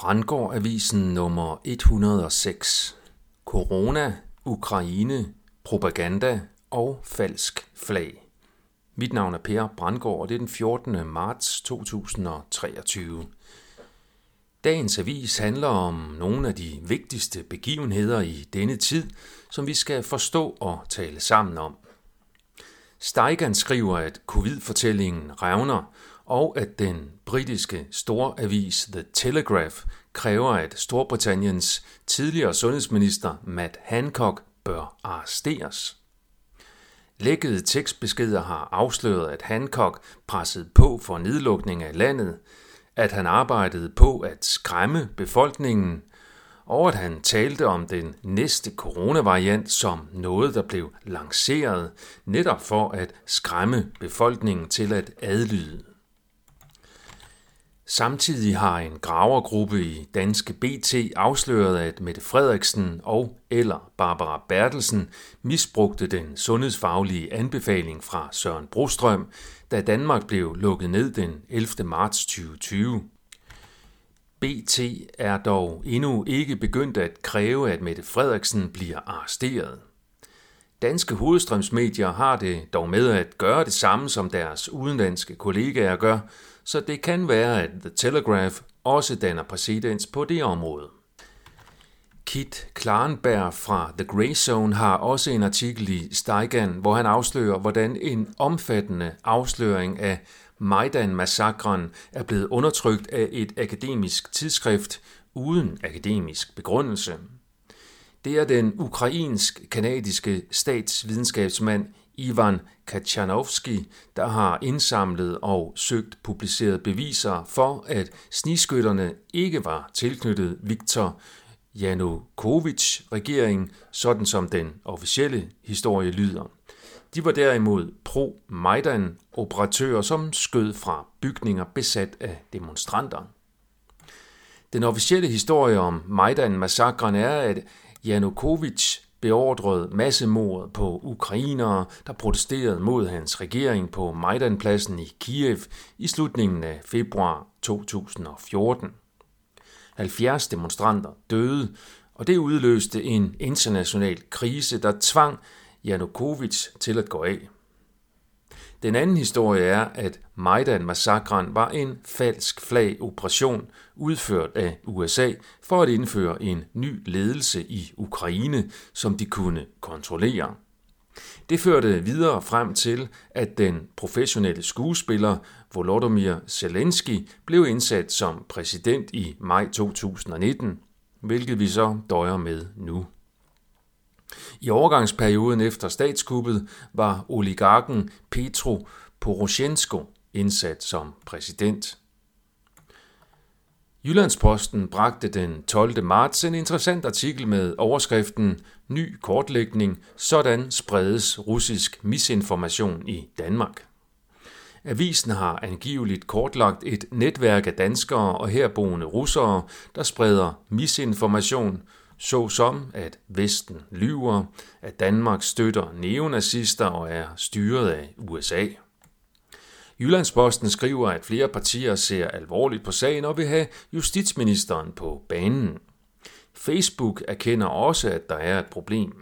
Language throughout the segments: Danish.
Brandgård Avisen nummer 106. Corona, Ukraine, propaganda og falsk flag. Mit navn er Per Brandgård, og det er den 14. marts 2023. Dagens avis handler om nogle af de vigtigste begivenheder i denne tid, som vi skal forstå og tale sammen om. Steigan skriver, at covid-fortællingen revner, og at den britiske storavis The Telegraph kræver, at Storbritanniens tidligere sundhedsminister Matt Hancock bør arresteres. Lækkede tekstbeskeder har afsløret, at Hancock pressede på for nedlukning af landet, at han arbejdede på at skræmme befolkningen, og at han talte om den næste coronavariant som noget, der blev lanceret netop for at skræmme befolkningen til at adlyde. Samtidig har en gravergruppe i Danske BT afsløret, at Mette Frederiksen og eller Barbara Bertelsen misbrugte den sundhedsfaglige anbefaling fra Søren Brostrøm, da Danmark blev lukket ned den 11. marts 2020. BT er dog endnu ikke begyndt at kræve, at Mette Frederiksen bliver arresteret. Danske hovedstrømsmedier har det dog med at gøre det samme, som deres udenlandske kollegaer gør, så det kan være, at The Telegraph også danner præcedens på det område. Kit Klarenberg fra The Grey Zone har også en artikel i Steigan, hvor han afslører, hvordan en omfattende afsløring af Majdan-massakren er blevet undertrykt af et akademisk tidsskrift uden akademisk begrundelse. Det er den ukrainsk-kanadiske statsvidenskabsmand Ivan Kachanovski, der har indsamlet og søgt publiceret beviser for, at sniskytterne ikke var tilknyttet Viktor Janukovic regering, sådan som den officielle historie lyder. De var derimod pro-Majdan-operatører, som skød fra bygninger besat af demonstranter. Den officielle historie om Majdan-massakren er, at Janukovic beordrede massemord på ukrainere, der protesterede mod hans regering på Majdanpladsen i Kiev i slutningen af februar 2014. 70 demonstranter døde, og det udløste en international krise, der tvang Janukovic til at gå af. Den anden historie er, at Majdan-massakren var en falsk flag-operation udført af USA for at indføre en ny ledelse i Ukraine, som de kunne kontrollere. Det førte videre frem til, at den professionelle skuespiller Volodymyr Zelensky blev indsat som præsident i maj 2019, hvilket vi så døjer med nu. I overgangsperioden efter statskuppet var oligarken Petro Poroshenko indsat som præsident. Jyllandsposten bragte den 12. marts en interessant artikel med overskriften Ny kortlægning, sådan spredes russisk misinformation i Danmark. Avisen har angiveligt kortlagt et netværk af danskere og herboende russere, der spreder misinformation, såsom at Vesten lyver, at Danmark støtter neonazister og er styret af USA. Jyllandsposten skriver, at flere partier ser alvorligt på sagen og vil have justitsministeren på banen. Facebook erkender også, at der er et problem.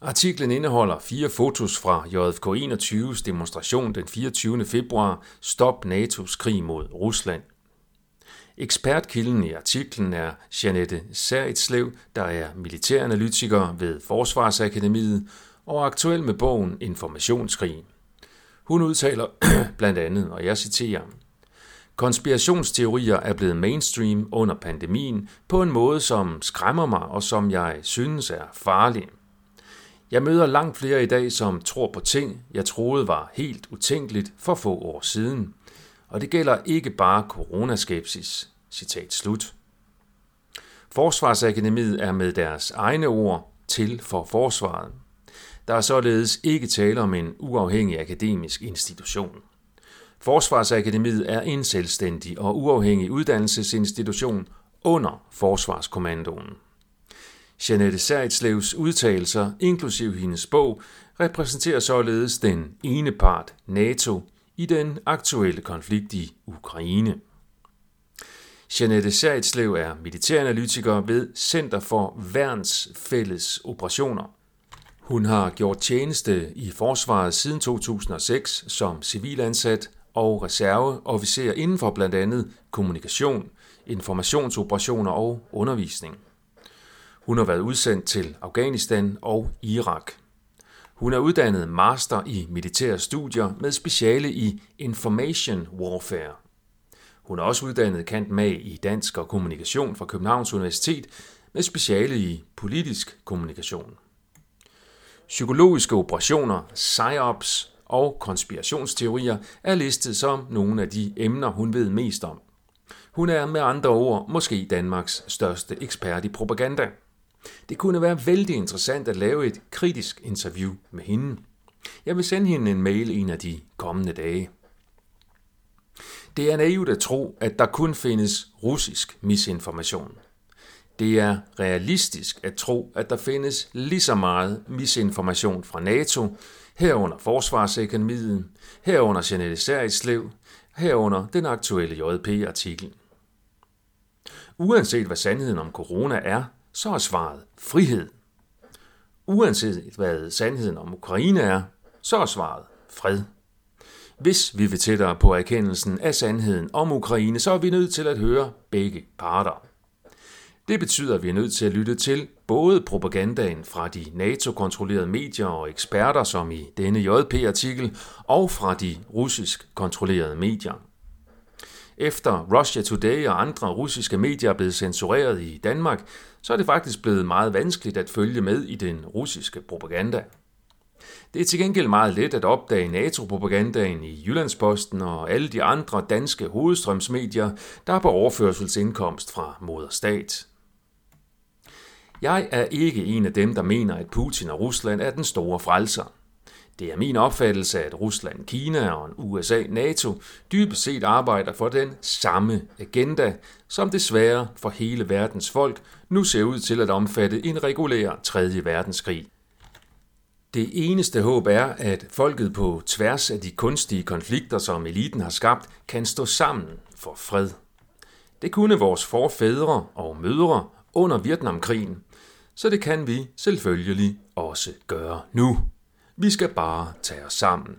Artiklen indeholder fire fotos fra JFK 21's demonstration den 24. februar Stop NATO's krig mod Rusland. Ekspertkilden i artiklen er Janette Seritslev, der er militæranalytiker ved Forsvarsakademiet og aktuel med bogen Informationskrig. Hun udtaler blandt andet, og jeg citerer, Konspirationsteorier er blevet mainstream under pandemien på en måde, som skræmmer mig og som jeg synes er farlig. Jeg møder langt flere i dag, som tror på ting, jeg troede var helt utænkeligt for få år siden. Og det gælder ikke bare coronaskepsis. Citat slut. Forsvarsakademiet er med deres egne ord til for forsvaret. Der er således ikke tale om en uafhængig akademisk institution. Forsvarsakademiet er en selvstændig og uafhængig uddannelsesinstitution under Forsvarskommandoen. Jeanette Serritslevs udtalelser, inklusiv hendes bog, repræsenterer således den ene part, NATO, i den aktuelle konflikt i Ukraine. Janette Seritslev er militæranalytiker ved Center for Værns Fælles Operationer. Hun har gjort tjeneste i forsvaret siden 2006 som civilansat og reserveofficer inden for blandt andet kommunikation, informationsoperationer og undervisning. Hun har været udsendt til Afghanistan og Irak. Hun er uddannet master i militære studier med speciale i Information Warfare. Hun er også uddannet kant med i dansk og kommunikation fra Københavns Universitet med speciale i politisk kommunikation. Psykologiske operationer, psyops og konspirationsteorier er listet som nogle af de emner, hun ved mest om. Hun er med andre ord måske Danmarks største ekspert i propaganda. Det kunne være vældig interessant at lave et kritisk interview med hende. Jeg vil sende hende en mail en af de kommende dage. Det er naivt at tro, at der kun findes russisk misinformation. Det er realistisk at tro, at der findes lige så meget misinformation fra NATO, herunder Forsvarsøkonomien, herunder Jeanette Seritslev, herunder den aktuelle JP-artikel. Uanset hvad sandheden om corona er, så er svaret frihed. Uanset hvad sandheden om Ukraine er, så er svaret fred. Hvis vi vil tættere på erkendelsen af sandheden om Ukraine, så er vi nødt til at høre begge parter. Det betyder, at vi er nødt til at lytte til både propagandaen fra de NATO-kontrollerede medier og eksperter, som i denne JP-artikel, og fra de russisk kontrollerede medier. Efter Russia Today og andre russiske medier er blevet censureret i Danmark, så er det faktisk blevet meget vanskeligt at følge med i den russiske propaganda. Det er til gengæld meget let at opdage NATO-propagandaen i Jyllandsposten og alle de andre danske hovedstrømsmedier, der er på overførselsindkomst fra moderstat. Jeg er ikke en af dem, der mener, at Putin og Rusland er den store frelser. Det er min opfattelse, at Rusland, Kina og USA, NATO dybest set arbejder for den samme agenda, som desværre for hele verdens folk nu ser ud til at omfatte en regulær 3. verdenskrig. Det eneste håb er, at folket på tværs af de kunstige konflikter, som eliten har skabt, kan stå sammen for fred. Det kunne vores forfædre og mødre under Vietnamkrigen, så det kan vi selvfølgelig også gøre nu. Vi skal bare tage os sammen.